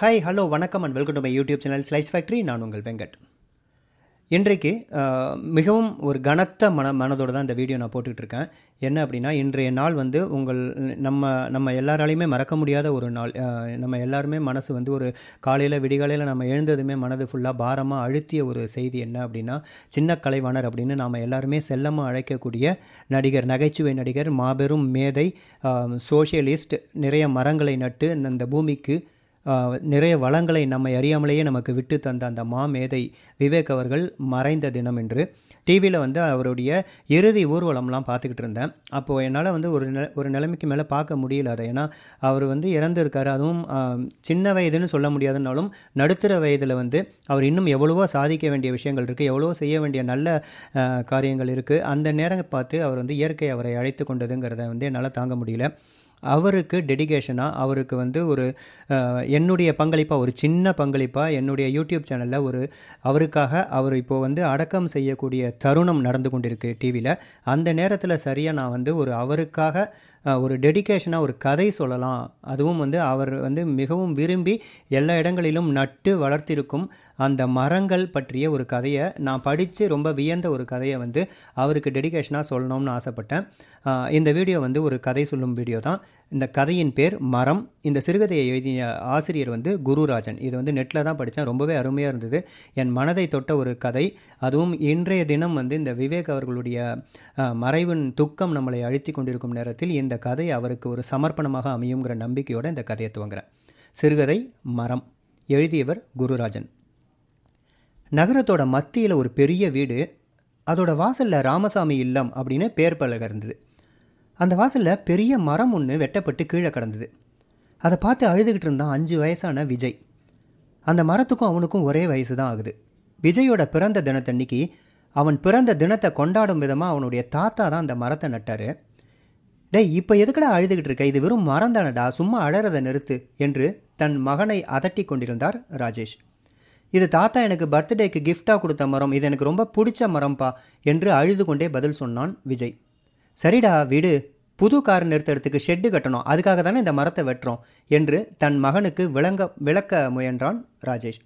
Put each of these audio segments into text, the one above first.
Hi hello வணக்கம் and welcome to my YouTube channel Slice Factory நான் உங்கள் வெங்கட். இன்றைக்கு மிகவும் ஒரு கனத்த மன மனதோடு தான் இந்த வீடியோ நான் போட்டுக்கிட்டு இருக்கேன். என்ன அப்படின்னா இன்றைய நாள் வந்து உங்கள் நம்ம நம்ம எல்லாராலையுமே மறக்க முடியாத ஒரு நாள். நம்ம எல்லாருமே மனசு வந்து ஒரு காலையில் விடிகாலையில் நம்ம எழுந்ததுமே மனது ஃபுல்லாக பாரமாக அழுத்திய ஒரு செய்தி என்ன அப்படின்னா சின்ன கலைவாணர் அப்படின்னு நாம் எல்லாருமே செல்லமாக அழைக்கக்கூடிய நடிகர் நகைச்சுவை நடிகர் மாபெரும் மேதை சோஷியலிஸ்ட் நிறைய மரங்களை நட்டு இந்த பூமிக்கு நிறைய வளங்களை நம்மை அறியாமலேயே நமக்கு விட்டு தந்த அந்த மாமேதை விவேக் அவர்கள் மறைந்த தினம் என்று டிவியில் வந்து அவருடைய இறுதி ஊர்வலம்லாம் பார்த்துக்கிட்டு இருந்தேன். அப்போது என்னால் வந்து ஒரு நில ஒரு நிலைமைக்கு மேலே பார்க்க முடியல அதை. ஏன்னா அவர் வந்து இறந்துருக்காரு. அதுவும் சின்ன வயதுன்னு சொல்ல முடியாதுனாலும் நடுத்தர வயதில் வந்து அவர் இன்னும் எவ்வளவோ சாதிக்க வேண்டிய விஷயங்கள் இருக்குது எவ்வளவோ செய்ய வேண்டிய நல்ல காரியங்கள் இருக்குது அந்த நேரம் பார்த்து அவர் வந்து இயற்கை அவரை அழைத்து கொண்டதுங்கிறத வந்து என்னால் தாங்க முடியல. அவருக்கு டெடிகேஷனாக அவருக்கு வந்து ஒரு என்னுடைய பங்களிப்பாக ஒரு சின்ன பங்களிப்பாக என்னுடைய யூடியூப் சேனலில் ஒரு அவருக்காக அவர் இப்போ வந்து அடக்கம் செய்யக்கூடிய தருணம் நடந்து கொண்டிருக்கு டிவியில் அந்த நேரத்தில் சரியாக நான் வந்து ஒரு அவருக்காக ஒரு டெடிகேஷனாக ஒரு கதை சொல்லலாம். அதுவும் வந்து அவர் வந்து மிகவும் விரும்பி எல்லா இடங்களிலும் நட்டு வளர்த்திருக்கும் அந்த மரங்கள் பற்றிய ஒரு கதையை நான் படித்து ரொம்ப வியந்த ஒரு கதையை வந்து அவருக்கு டெடிகேஷனாக சொல்லணும்னு ஆசைப்பட்டேன். இந்த வீடியோ வந்து ஒரு கதை சொல்லும் வீடியோ தான். இந்த கதையின் பேர் மரம். இந்த சிறுகதையை எழுதிய ஆசிரியர் வந்து குருராஜன். இது வந்து நெட்டில் தான் படித்தேன் ரொம்பவே அருமையாக இருந்தது. என் மனதை தொட்ட ஒரு கதை. அதுவும் இன்றைய தினம் வந்து இந்த விவேக் அவர்களுடைய மறைவின் துக்கம் நம்மளை அழுத்தி கொண்டிருக்கும் நேரத்தில் இந்த கதை அவருக்கு ஒரு சமர்ப்பணமாக அமையுங்கிற நம்பிக்கையோடு இந்த கதையை துவங்குறேன். சிறுகதை மரம். எழுதியவர் குருராஜன். நகரத்தோட மத்தியில் ஒரு பெரிய வீடு. அதோட வாசலில் ராமசாமி இல்லம் அப்படின்னு பேர் பலகர் இருந்தது. அந்த வாசலில் பெரிய மரம் ஒன்று வெட்டப்பட்டு கீழே கிடந்தது. அதை பார்த்து அழுதுகிட்டு இருந்தான் அஞ்சு வயசான விஜய். அந்த மரத்துக்கும் அவனுக்கும் ஒரே வயசு தான் ஆகுது. விஜயோட பிறந்த தினத்தன்னைக்கு அவன் பிறந்த தினத்தை கொண்டாடும் விதமாக அவனுடைய தாத்தா தான் அந்த மரத்தை நட்டார். டேய் இப்போ எதுக்கடா அழுதுகிட்டு இருக்க? இது வெறும் மரம் தானடா சும்மா அழறதை நிறுத்து என்று தன் மகனை அதட்டி கொண்டிருந்தார் ராஜேஷ். இது தாத்தா எனக்கு பர்த்டேக்கு கிஃப்டாக கொடுத்த மரம் இது எனக்கு ரொம்ப பிடிச்ச மரம்ப்பா என்று அழுது கொண்டே பதில் சொன்னான் விஜய். சரிடா விடு புது கார் நிறுத்துறதுக்கு ஷெட்டு கட்டணும் அதுக்காக தானே இந்த மரத்தை வெட்டுறோம் என்று தன் மகனுக்கு விளங்க விளக்க முயன்றான் ராஜேஷ்.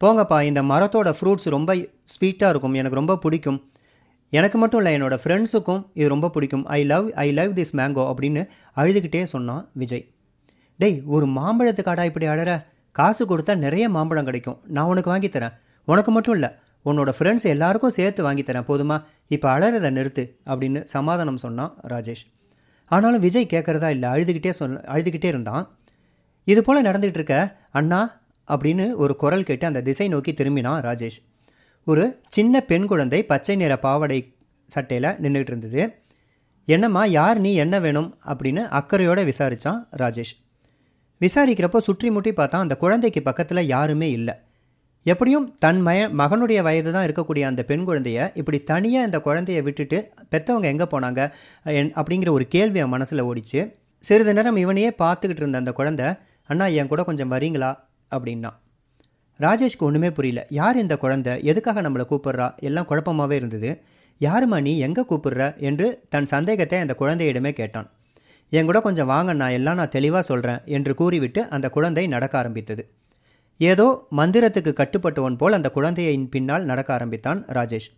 போங்கப்பா இந்த மரத்தோட ஃப்ரூட்ஸ் ரொம்ப ஸ்வீட்டாக இருக்கும் எனக்கு ரொம்ப பிடிக்கும். எனக்கு மட்டும் இல்லை என்னோடய ஃப்ரெண்ட்ஸுக்கும் இது ரொம்ப பிடிக்கும். I love I love this mango அப்படின்னு அழுதுகிட்டே சொன்னான் விஜய். டேய் ஒரு மாம்பழத்துக்காடா இப்படி அழற? காசு கொடுத்தா நிறைய மாம்பழம் கிடைக்கும். நான் உனக்கு வாங்கி தரேன். உனக்கு மட்டும் இல்லை உன்னோட ஃப்ரெண்ட்ஸ் எல்லாருக்கும் சேர்த்து வாங்கி தரேன் போதுமா? இப்போ அலறதை நிறுத்து அப்படின்னு சமாதானம் சொன்னான் ராஜேஷ். ஆனாலும் விஜய் கேட்குறதா இல்லை அழுதுகிட்டே சொன்ன அழுதுகிட்டே இருந்தான். இது போல் நடந்துகிட்டு இருக்க அண்ணா அப்படின்னு ஒரு குரல் கேட்டு அந்த திசை நோக்கி திரும்பினான் ராஜேஷ். ஒரு சின்ன பெண் குழந்தை பச்சை நிற பாவாடை சட்டையில் நின்றுட்டு இருந்தது. என்னம்மா யார் நீ? என்ன வேணும்? அப்படின்னு அக்கறையோடு விசாரித்தான் ராஜேஷ். விசாரிக்கிறப்போ சுற்றி முற்றி பார்த்தா அந்த குழந்தைக்கு பக்கத்தில் யாருமே இல்லை. எப்படியும் தன் மய மகனுடைய வயது தான் இருக்கக்கூடிய அந்த பெண் குழந்தைய இப்படி தனியாக இந்த குழந்தைய விட்டுட்டு பெற்றவங்க எங்கே போனாங்க? என் அப்படிங்கிற ஒரு கேள்வி என் மனசில் ஓடிச்சு. சிறிது நேரம் இவனையே பார்த்துக்கிட்டு இருந்த அந்த குழந்தை அண்ணா என் கூட கொஞ்சம் வரீங்களா? அப்படின்னா. ராஜேஷ்க்கு ஒன்றுமே புரியல. யார் இந்த குழந்தை? எதுக்காக நம்மளை கூப்பிட்றா? எல்லாம் குழப்பமாகவே இருந்தது. யாரும்மா நீ? எங்கே கூப்பிடுற? என்று தன் சந்தேகத்தை அந்த குழந்தையிடமே கேட்டான். என் கூட கொஞ்சம் வாங்க நான் எல்லாம் நான் தெளிவாக சொல்கிறேன் என்று கூறிவிட்டு அந்த குழந்தை நடக்க ஆரம்பித்தது. ஏதோ மந்திரத்துக்கு கட்டுப்பட்டவன் போல் அந்த குழந்தையின் பின்னால் நடக்க ஆரம்பித்தான் ராஜேஷ்.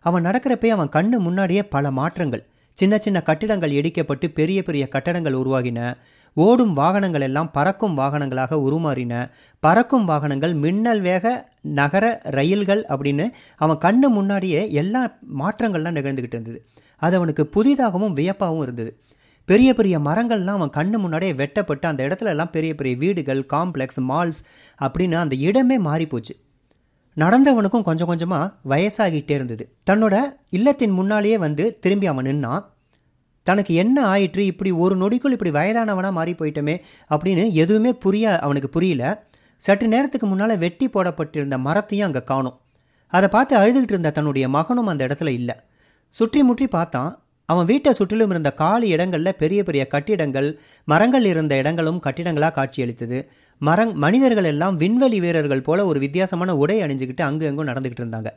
அவன் நடக்கிறப்பே அவன் கண்ணு முன்னாடியே பல மாற்றங்கள். சின்ன சின்ன கட்டிடங்கள் இடிக்கப்பட்டு பெரிய பெரிய கட்டடங்கள் உருவாகின. ஓடும் வாகனங்கள் எல்லாம் பறக்கும் வாகனங்களாக உருமாறின. பறக்கும் வாகனங்கள் மின்னல் வேக நகர ரயில்கள் அப்படின்னு அவன் கண்ணு முன்னாடியே எல்லா மாற்றங்கள்லாம் நிகழ்ந்துக்கிட்டு இருந்தது. அது அவனுக்கு புதிதாகவும் வியப்பாகவும் இருந்தது. பெரிய பெரிய மரங்கள்லாம் அவன் கண்ணு முன்னாடியே வெட்டப்பட்டு அந்த இடத்துல எல்லாம் பெரிய பெரிய வீடுகள் காம்ப்ளெக்ஸ் மால்ஸ் அப்படின்னு அந்த இடமே மாறிப்போச்சு. நடந்தவனுக்கும் கொஞ்சம் கொஞ்சமாக வயசாகிட்டே இருந்தது. தன்னோட இல்லத்தின் முன்னாலேயே வந்து திரும்பி அவன் நின்னான். தனக்கு என்ன ஆயிற்று இப்படி ஒரு நொடிக்குள் இப்படி வயதானவனாக மாறி போயிட்டோமே அப்படின்னு எதுவுமே புரிய அவனுக்கு புரியல. சற்று நேரத்துக்கு முன்னால் வெட்டி போடப்பட்டிருந்த மரத்தையும் அங்கே காணும். அதை பார்த்து அழுதுகிட்டு இருந்த தன்னுடைய மகனும் அந்த இடத்துல இல்லை. சுற்றி முற்றி பார்த்தான். அவன் வீட்டை சுற்றிலும் இருந்த காலி இடங்களில் பெரிய பெரிய கட்டிடங்கள் மரங்கள் இருந்த இடங்களும் கட்டிடங்களாக காட்சியளித்தது மரங் மனிதர்கள் எல்லாம் விண்வெளி வீரர்கள் போல ஒரு வித்தியாசமான உடை அணிஞ்சுக்கிட்டு அங்கு அங்கும் நடந்துக்கிட்டு இருந்தாங்க.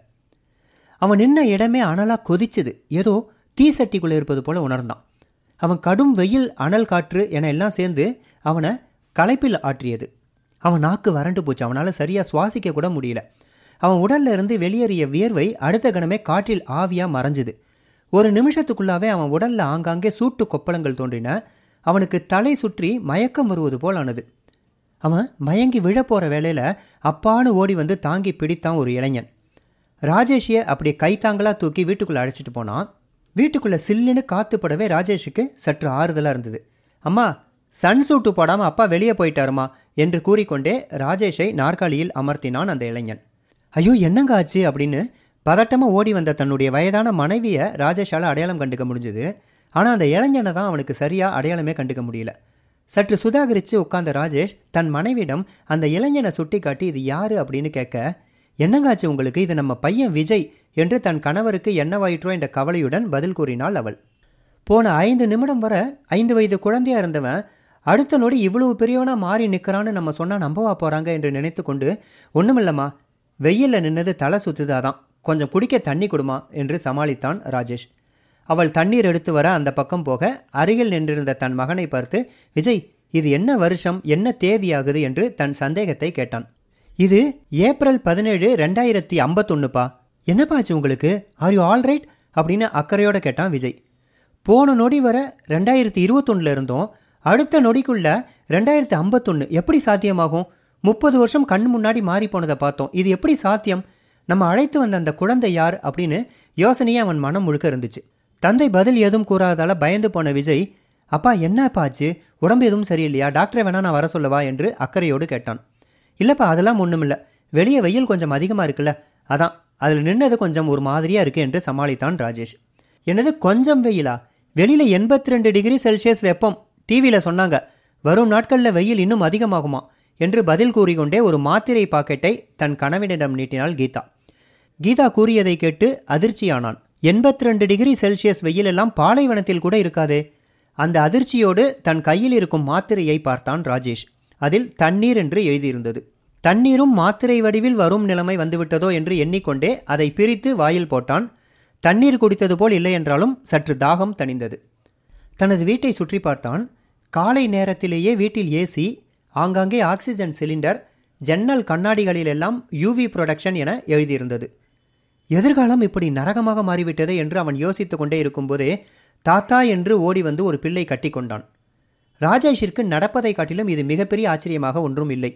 அவன் நின்ன இடமே அனலாக கொதிச்சுது. ஏதோ தீ சட்டிக்குள்ளே இருப்பது போல உணர்ந்தான். அவன் கடும் வெயில் அனல் காற்று என எல்லாம் சேர்ந்து அவனை களைப்பில் ஆற்றியது. அவன் நாக்கு வறண்டு போச்சு. அவனால் சரியாக சுவாசிக்க கூட முடியல. அவன் உடல்ல இருந்து வெளியேறிய வியர்வை அடுத்த கணமே காற்றில் ஆவியாக மறைஞ்சுது. ஒரு நிமிஷத்துக்குள்ளாவே அவன் உடல்ல ஆங்காங்கே சூட்டு கொப்பளங்கள் தோன்றின. அவனுக்கு தலை சுற்றி மயக்கம் வருவது போல் ஆனது அவன் மயங்கி விழப் போகிற வேலையில் அப்பான்னு ஓடி வந்து தாங்கி பிடித்தான் ஒரு இளைஞன். ராஜேஷியை அப்படி கைத்தாங்களாக தூக்கி வீட்டுக்குள்ளே அழைச்சிட்டு போனான். வீட்டுக்குள்ளே சில்லுன்னு காத்துப்படவே ராஜேஷுக்கு சற்று ஆறுதலாக இருந்தது. அம்மா சன் சூட்டு போடாமல் அப்பா வெளியே போயிட்டாருமா? என்று கூறிக்கொண்டே ராஜேஷை நாற்காலியில் அமர்த்தினான் அந்த இளைஞன். ஐயோ என்னங்க ஆச்சு? அப்படின்னு பதட்டமாக ஓடி வந்த தன்னுடைய வயதான மனைவியை ராஜேஷால் அடையாளம் கண்டுக்க முடிஞ்சுது. ஆனால் அந்த இளைஞனை தான் அவனுக்கு சரியாக அடையாளமே கண்டுக்க முடியல. சற்று சுதாகரித்து உட்கார்ந்த ராஜேஷ் தன் மனைவியிடம் அந்த இளைஞனை சுட்டி காட்டி இது யாரு? அப்படின்னு கேட்க என்னங்காச்சு உங்களுக்கு? இது நம்ம பையன் விஜய் என்று தன் கணவருக்கு என்னவாயிற்றோ என்ற கவலையுடன் பதில் கூறினாள் அவள். போன ஐந்து நிமிடம் வர ஐந்து வயது குழந்தையா இருந்தவன் அடுத்த நொடி இவ்வளவு பெரியவனா மாறி நிற்கிறான்னு நம்ம சொன்னால் நம்பவா போகிறாங்க என்று நினைத்து கொண்டு ஒன்றுமில்லம்மா வெயிலில் நின்னது தலை சுத்துதாதான். கொஞ்சம் குடிக்க தண்ணி கொடுமா என்று சமாளித்தான் ராஜேஷ். அவள் தண்ணீர் எடுத்து வர அந்த பக்கம் போக அருகில் நின்றிருந்த தன் மகனை பார்த்து விஜய் இது என்ன வருஷம்? என்ன தேதியாகுது? என்று தன் சந்தேகத்தை கேட்டான். இது ஏப்ரல் பதினேழு ரெண்டாயிரத்தி ஐம்பத்தொன்னுப்பா. என்னப்பா ஆச்சு உங்களுக்கு? ஆர் யூ ஆல் ரைட் அப்படின்னு அக்கறையோட கேட்டான் விஜய். போன நொடி வர ரெண்டாயிரத்தி இருபத்தொன்னில் இருந்தோம். அடுத்த நொடிக்குள்ள ரெண்டாயிரத்தி ஐம்பத்தொன்று எப்படி சாத்தியமாகும்? முப்பது வருஷம் கண் முன்னாடி மாறி போனதை பார்த்தோம். இது எப்படி சாத்தியம்? நம்ம அழைத்து வந்த அந்த குழந்தை யார் அப்படின்னு யோசனையே அவன் மனம் முழுக்க இருந்துச்சு. தந்தை பதில் எதுவும் கூறாதால பயந்து போன விஜய் அப்பா என்னப்பா ஆச்சு? உடம்பு எதுவும் சரியில்லையா? டாக்டரை வேணா நான் வர சொல்லவா? என்று அக்கறையோடு கேட்டான். இல்லைப்பா அதெல்லாம் ஒன்றுமில்லை வெளியே வெயில் கொஞ்சம் அதிகமாக இருக்குல்ல. அதான் அதில் நின்னது கொஞ்சம் ஒரு மாதிரியாக இருக்குது என்று சமாளித்தான் ராஜேஷ். என்னது கொஞ்சம் வெயிலா? வெளியில் எண்பத்தி ரெண்டு டிகிரி செல்சியஸ் வெப்பம். டிவியில் சொன்னாங்க வரும் நாட்களில் வெயில் இன்னும் அதிகமாகுமா? என்று பதில் கூறிக்கொண்டே ஒரு மாத்திரை பாக்கெட்டை தன் கணவனிடம் நீட்டினாள் கீதா. கீதா கூறியதை கேட்டு அதிர்ச்சியானான். எண்பத்தி ரெண்டு டிகிரி செல்சியஸ் வெயிலெல்லாம் பாலைவனத்தில் கூட இருக்காதே. அந்த அதிர்ச்சியோடு தன் கையில் இருக்கும் மாத்திரையை பார்த்தான் ராஜேஷ். அதில் தண்ணீர் என்று எழுதியிருந்தது. தண்ணீரும் மாத்திரை வடிவில் வரும் நிலைமை வந்துவிட்டதோ என்று எண்ணிக்கொண்டே அதை பிரித்து வாயில் போட்டான். தண்ணீர் குடித்தது போல் இல்லை என்றாலும் சற்று தாகம் தணிந்தது. தனது வீட்டை சுற்றி பார்த்தான். காலை நேரத்திலேயே வீட்டில் ஏசி ஆங்காங்கே ஆக்சிஜன் சிலிண்டர் ஜன்னல் கண்ணாடிகளிலெல்லாம் யூவி ப்ரொடக்ஷன் என எழுதியிருந்தது. எதிர்காலம் இப்படி நரகமாக மாறிவிட்டதே என்று அவன் யோசித்து கொண்டே இருக்கும்போதே தாத்தா என்று ஓடி வந்து ஒரு பிள்ளை கட்டிக்கொண்டான் ராஜேஷிற்கு நடப்பதை காட்டிலும் இது மிகப்பெரிய ஆச்சரியமாக ஒன்றும் இல்லை.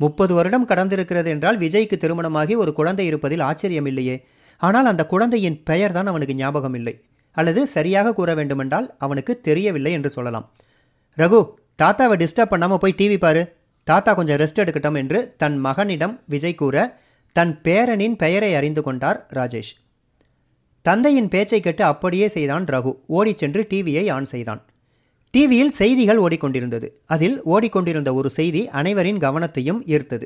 முப்பது வருடம் கடந்திருக்கிறது என்றால் விஜய்க்கு திருமணமாகி ஒரு குழந்தை இருப்பதில் ஆச்சரியம் இல்லையே. ஆனால் அந்த குழந்தையின் பெயர் தான் அவனுக்கு ஞாபகம் இல்லை. அல்லது சரியாக கூற வேண்டுமென்றால் அவனுக்கு தெரியவில்லை என்று சொல்லலாம். ரகு தாத்தாவை டிஸ்டர்ப் பண்ணாமல் போய் டிவி பாரு. தாத்தா கொஞ்சம் ரெஸ்ட் எடுக்கட்டும் என்று தன் மகனிடம் விஜய் கூற தன் பேரனின் பெயரை அறிந்து கொண்டார் ராஜேஷ். தந்தையின் பேச்சை கேட்டு அப்படியே செய்தான் ரகு. ஓடிச் சென்று டிவியை ஆன் செய்தான். டிவியில் செய்திகள் ஓடிக்கொண்டிருந்தது. அதில் ஓடிக்கொண்டிருந்த ஒரு செய்தி அனைவரின் கவனத்தையும் ஈர்த்தது.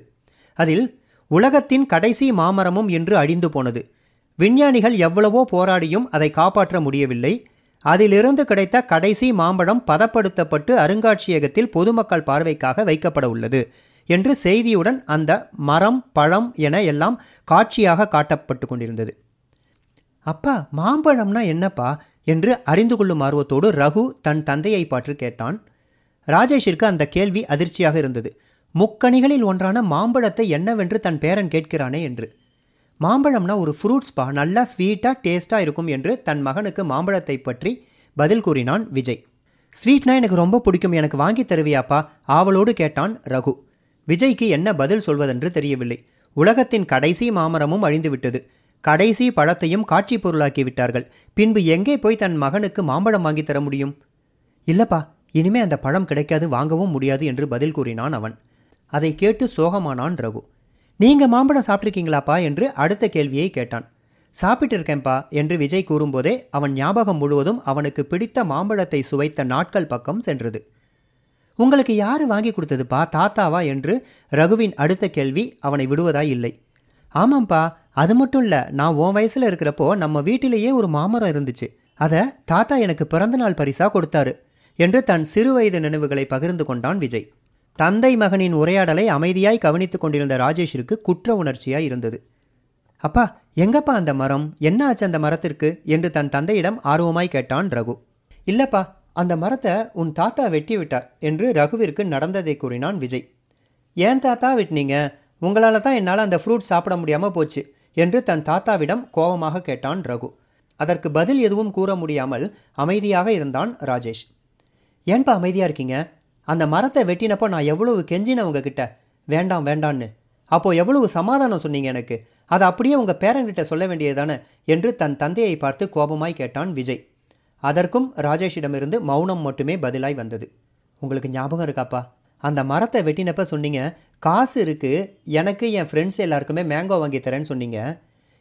அதில் உலகத்தின் கடைசி மாமரமும் இன்று அழிந்து போனது. விஞ்ஞானிகள் எவ்வளவோ போராடியும் அதை காப்பாற்ற முடியவில்லை. அதிலிருந்து கிடைத்த கடைசி மாம்பழம் பதப்படுத்தப்பட்டு அருங்காட்சியகத்தில் பொதுமக்கள் பார்வைக்காக வைக்கப்பட உள்ளது. என்று செய்தியுடன் அந்த மரம் பழம் என எல்லாம் காட்சியாக காட்டப்பட்டு கொண்டிருந்தது. அப்பா மாம்பழம்னா என்னப்பா? என்று அறிந்து கொள்ளும் ஆர்வத்தோடு ரகு தன் தந்தையை பாற்று கேட்டான். ராஜேஷிற்கு அந்த கேள்வி அதிர்ச்சியாக இருந்தது. முக்கணிகளில் ஒன்றான மாம்பழத்தை என்னவென்று தன் பேரன் கேட்கிறானே என்று. மாம்பழம்னா ஒரு ஃப்ரூட்ஸ் பா நல்லா ஸ்வீட்டாக டேஸ்ட்டாக இருக்கும் என்று தன் மகனுக்கு மாம்பழத்தை பற்றி பதில் கூறினான் விஜய். ஸ்வீட்னா எனக்கு ரொம்ப பிடிக்கும் எனக்கு வாங்கி தருவியாப்பா? ஆவலோடு கேட்டான் ரகு. விஜய்க்கு என்ன பதில் சொல்வதென்று தெரியவில்லை. உலகத்தின் கடைசி மாமரமும் அழிந்துவிட்டது. கடைசி பழத்தையும் காட்சி பொருளாக்கி விட்டார்கள். பின்பு எங்கே போய் தன் மகனுக்கு மாம்பழம் வாங்கி தர முடியும்? இல்லப்பா இனிமே அந்த பழம் கிடைக்காது வாங்கவும் முடியாது என்று பதில் கூறினான் அவன். அதை கேட்டு சோகமானான் ரகு. நீங்க மாம்பழம் சாப்பிட்ருக்கீங்களாப்பா என்று அடுத்த கேள்வியை கேட்டான். சாப்பிட்டு இருக்கேன்ப்பா என்று விஜய் கூறும்போதே அவன் ஞாபகம் முழுவதும் அவனுக்கு பிடித்த மாம்பழத்தை சுவைத்த நாட்கள் பக்கம் சென்றது. உங்களுக்கு யாரு வாங்கி கொடுத்ததுப்பா தாத்தாவா என்று ரகுவின் அடுத்த கேள்வி அவனை விடுவதாய் இல்லை. ஆமாம்ப்பா அது மட்டும் இல்லை நான் உன் வயசில் இருக்கிறப்போ நம்ம வீட்டிலேயே ஒரு மாமரம் இருந்துச்சு. அதை தாத்தா எனக்கு பிறந்தநாள் பரிசாக கொடுத்தாரு என்று தன் சிறுவயது நினைவுகளை பகிர்ந்து கொண்டான் விஜய். தந்தை மகனின் உரையாடலை அமைதியாய் கவனித்துக் கொண்டிருந்த ராஜேஷிற்கு குற்ற உணர்ச்சியாய் இருந்தது. அப்பா எங்கப்பா அந்த மரம்? என்ன ஆச்சு அந்த மரத்திற்கு? என்று தன் தந்தையிடம் ஆர்வமாய் கேட்டான் ரகு. இல்லப்பா அந்த மரத்தை உன் தாத்தா வெட்டி விட்டார் என்று ரகுவிற்கு நடந்ததை கூறினான் விஜய். ஏன் தாத்தா வெட்டினீங்க? உங்களால் தான் என்னால் அந்த ஃப்ரூட் சாப்பிட முடியாமல் போச்சு என்று தன் தாத்தாவிடம் கோபமாக கேட்டான் ரகு. அதற்கு பதில் எதுவும் கூற முடியாமல் அமைதியாக இருந்தான் ராஜேஷ். ஏன்பா அமைதியாக இருக்கீங்க? அந்த மரத்தை வெட்டினப்போ நான் எவ்வளவு கெஞ்சினேன் உங்ககிட்ட? வேண்டாம் வேண்டான்னு. அப்போ எவ்வளவு சமாதானம் சொன்னீங்க எனக்கு? அதை அப்படியே உங்கள் பேரங்கிட்ட சொல்ல வேண்டியதானே என்று தன் தந்தையை பார்த்து கோபமாய் கேட்டான் விஜய். அதற்கும் ராஜேஷிடமிருந்து மௌனம் மட்டுமே பதிலாய் வந்தது. உங்களுக்கு ஞாபகம் இருக்காப்பா? அந்த மரத்தை வெட்டினப்ப சொன்னீங்க காசு இருக்குது எனக்கு என் ஃப்ரெண்ட்ஸ் எல்லாருக்குமே மேங்கோ வாங்கி தரேன்னு சொன்னீங்க.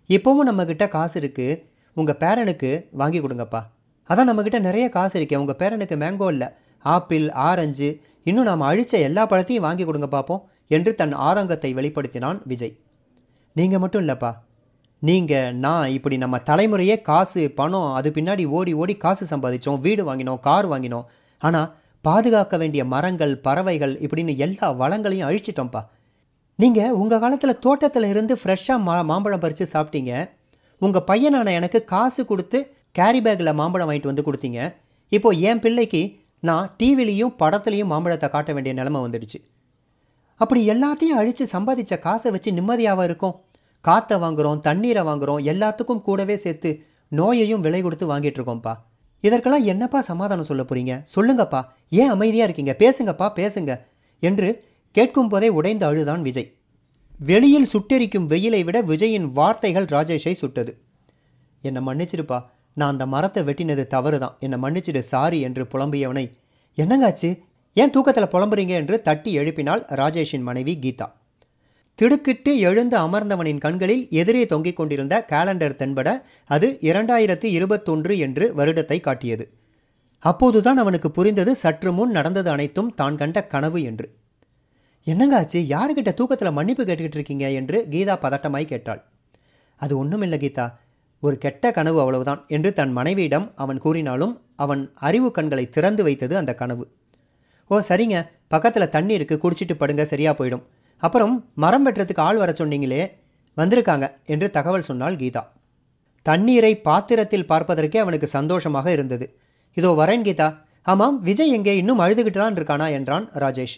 இப்போவும் நம்மக்கிட்ட காசு இருக்குது உங்கள் பேரனுக்கு வாங்கி கொடுங்கப்பா. அதான் நம்மக்கிட்ட நிறைய காசு இருக்கே உங்கள் பேரனுக்கு மேங்கோ இல்லை. ஆப்பிள் ஆரஞ்சு இன்னும் நாம் அழித்த எல்லா பழத்தையும் வாங்கி கொடுங்க பார்ப்போம் என்று தன் ஆதங்கத்தை வெளிப்படுத்தினான் விஜய். நீங்கள் மட்டும் இல்லைப்பா நீங்கள் நான் இப்படி நம்ம தலைமுறையே காசு பணம் அது பின்னாடி ஓடி ஓடி காசு சம்பாதிச்சோம் வீடு வாங்கினோம் கார் வாங்கினோம். ஆனால் பாதுகாக்க வேண்டிய மரங்கள் பறவைகள் இப்படின்னு எல்லா வளங்களையும் அழிச்சிட்டோம்ப்பா. நீங்கள் உங்கள் காலத்தில் தோட்டத்தில் இருந்து ஃப்ரெஷ்ஷாக மா மாம்பழம் பறித்து சாப்பிட்டீங்க. உங்கள் பையனான எனக்கு காசு கொடுத்து கேரி பேக்கில் மாம்பழம் வாங்கிட்டு வந்து கொடுத்தீங்க. இப்போது என் பிள்ளைக்கு நான் டிவிலையும் படத்துலையும் மாம்பழத்தை காட்ட வேண்டிய நிலமை வந்துடுச்சு. அப்படி எல்லாத்தையும் அழித்து சம்பாதிச்ச காசை வச்சு நிம்மதியாக இருக்கும்? காற்றை வாங்குகிறோம் தண்ணீரை வாங்குகிறோம் எல்லாத்துக்கும் கூடவே சேர்த்து நோயையும் விலை கொடுத்து வாங்கிட்டு இருக்கோம்ப்பா. இதற்கெல்லாம் என்னப்பா சமாதானம் சொல்ல போறீங்க? சொல்லுங்கப்பா. ஏன் அமைதியாக இருக்கீங்க? பேசுங்கப்பா பேசுங்க என்று கேட்கும் போதே உடைந்து அழுதான் விஜய். வெளியில் சுட்டெரிக்கும் வெயிலை விட விஜயின் வார்த்தைகள் ராஜேஷை சுட்டது. என்னை மன்னிச்சிருப்பா நான் அந்த மரத்தை வெட்டினது தவறு தான் என்னை மன்னிச்சிடு சாரி என்று புலம்பியவனை என்னங்காச்சு ஏன் தூக்கத்தில் புலம்புறீங்க? என்று தட்டி எழுப்பினாள் ராஜேஷின் மனைவி கீதா. திடுக்கிட்டு எழுந்து அமர்ந்தவனின் கண்களில் எதிரே தொங்கிக் கொண்டிருந்த கேலண்டர் தென்பட அது இரண்டாயிரத்து இருபத்தொன்று என்று வருடத்தை காட்டியது. அப்போதுதான் அவனுக்கு புரிந்தது சற்று முன் நடந்தது அனைத்தும் தான் கண்ட கனவு என்று. என்னங்காச்சு யாருக்கிட்ட தூக்கத்தில் மன்னிப்பு கேட்டுக்கிட்டு இருக்கீங்க? என்று கீதா பதட்டமாய் கேட்டாள். அது ஒன்றுமில்லை கீதா. ஒரு கெட்ட கனவு அவ்வளவுதான் என்று தன் மனைவியிடம் அவன் கூறினாலும் அவன் அறிவு கண்களை திறந்து வைத்தது அந்த கனவு. ஓ சரிங்க. பக்கத்தில் தண்ணி இருக்குது குடிச்சிட்டு படுங்க. சரியா போயிடும். அப்புறம் மரம் வெட்டுறதுக்கு ஆள் வர சொன்னீங்களே வந்திருக்காங்க என்று தகவல் சொன்னாள் கீதா. தண்ணீரை பாத்திரத்தில் பார்ப்பதற்கே அவனுக்கு சந்தோஷமாக இருந்தது. இதோ வரேன் கீதா. ஆமாம் விஜய் எங்கே இன்னும் அழுதுகிட்டு தான் இருக்கானா என்றான் ராஜேஷ்.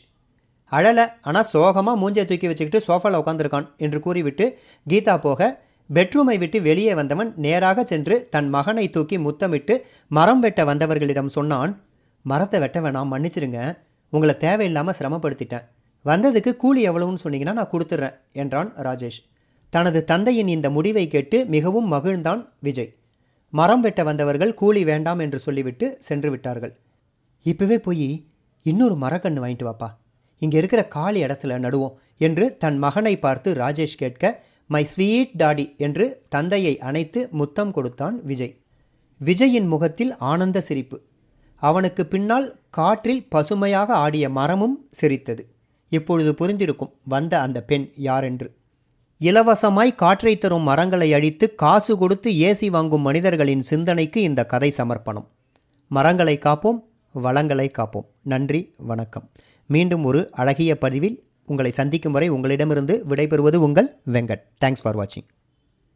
அழலை ஆனால் சோகமாக மூஞ்சை தூக்கி வச்சுக்கிட்டு சோஃபாவில் உட்காந்துருக்கான் என்று கூறிவிட்டு கீதா போக பெட்ரூமை விட்டு வெளியே வந்தவன் நேராக சென்று தன் மகனை தூக்கி முத்தமிட்டு மரம் வெட்ட வந்தவர்களிடம் சொன்னான் மரத்தை வெட்ட வேணாம் மன்னிச்சிடுங்க உங்களை தேவையில்லாமல் சிரமப்படுத்திட்டேன். வந்ததுக்கு கூலி எவ்வளவுன்னு சொன்னீங்கன்னா நான் கொடுத்துட்றேன் என்றான் ராஜேஷ். தனது தந்தையின் இந்த முடிவை கேட்டு மிகவும் மகிழ்ந்தான் விஜய். மரம் வெட்ட வந்தவர்கள் கூலி வேண்டாம் என்று சொல்லிவிட்டு சென்று விட்டார்கள். இப்பவே போய் இன்னொரு மரக்கன்று வாங்கிட்டு வாப்பா. இங்கே இருக்கிற காலி இடத்துல நடுவோம் என்று தன் மகனை பார்த்து ராஜேஷ் கேட்க மை ஸ்வீட் டாடி என்று தந்தையை அணைத்து முத்தம் கொடுத்தான் விஜய். விஜயின் முகத்தில் ஆனந்த சிரிப்பு. அவனுக்கு பின்னால் காற்றில் பசுமையாக ஆடிய மரமும் சிரித்தது. இப்பொழுது புரிந்திருக்கும் வந்த அந்த பெண் யாரென்று. இலவசமாய் காற்றை தரும் மரங்களை அழித்து காசு கொடுத்து ஏசி வாங்கும் மனிதர்களின் சிந்தனைக்கு இந்த கதை சமர்ப்பணம். மரங்களை காப்போம் வளங்களை காப்போம். நன்றி வணக்கம். மீண்டும் ஒரு அழகிய பதிவில் உங்களை சந்திக்கும் வரை உங்களிடமிருந்து விடைபெறுவது உங்கள் வெங்கட். தேங்க்ஸ் ஃபார் வாட்சிங்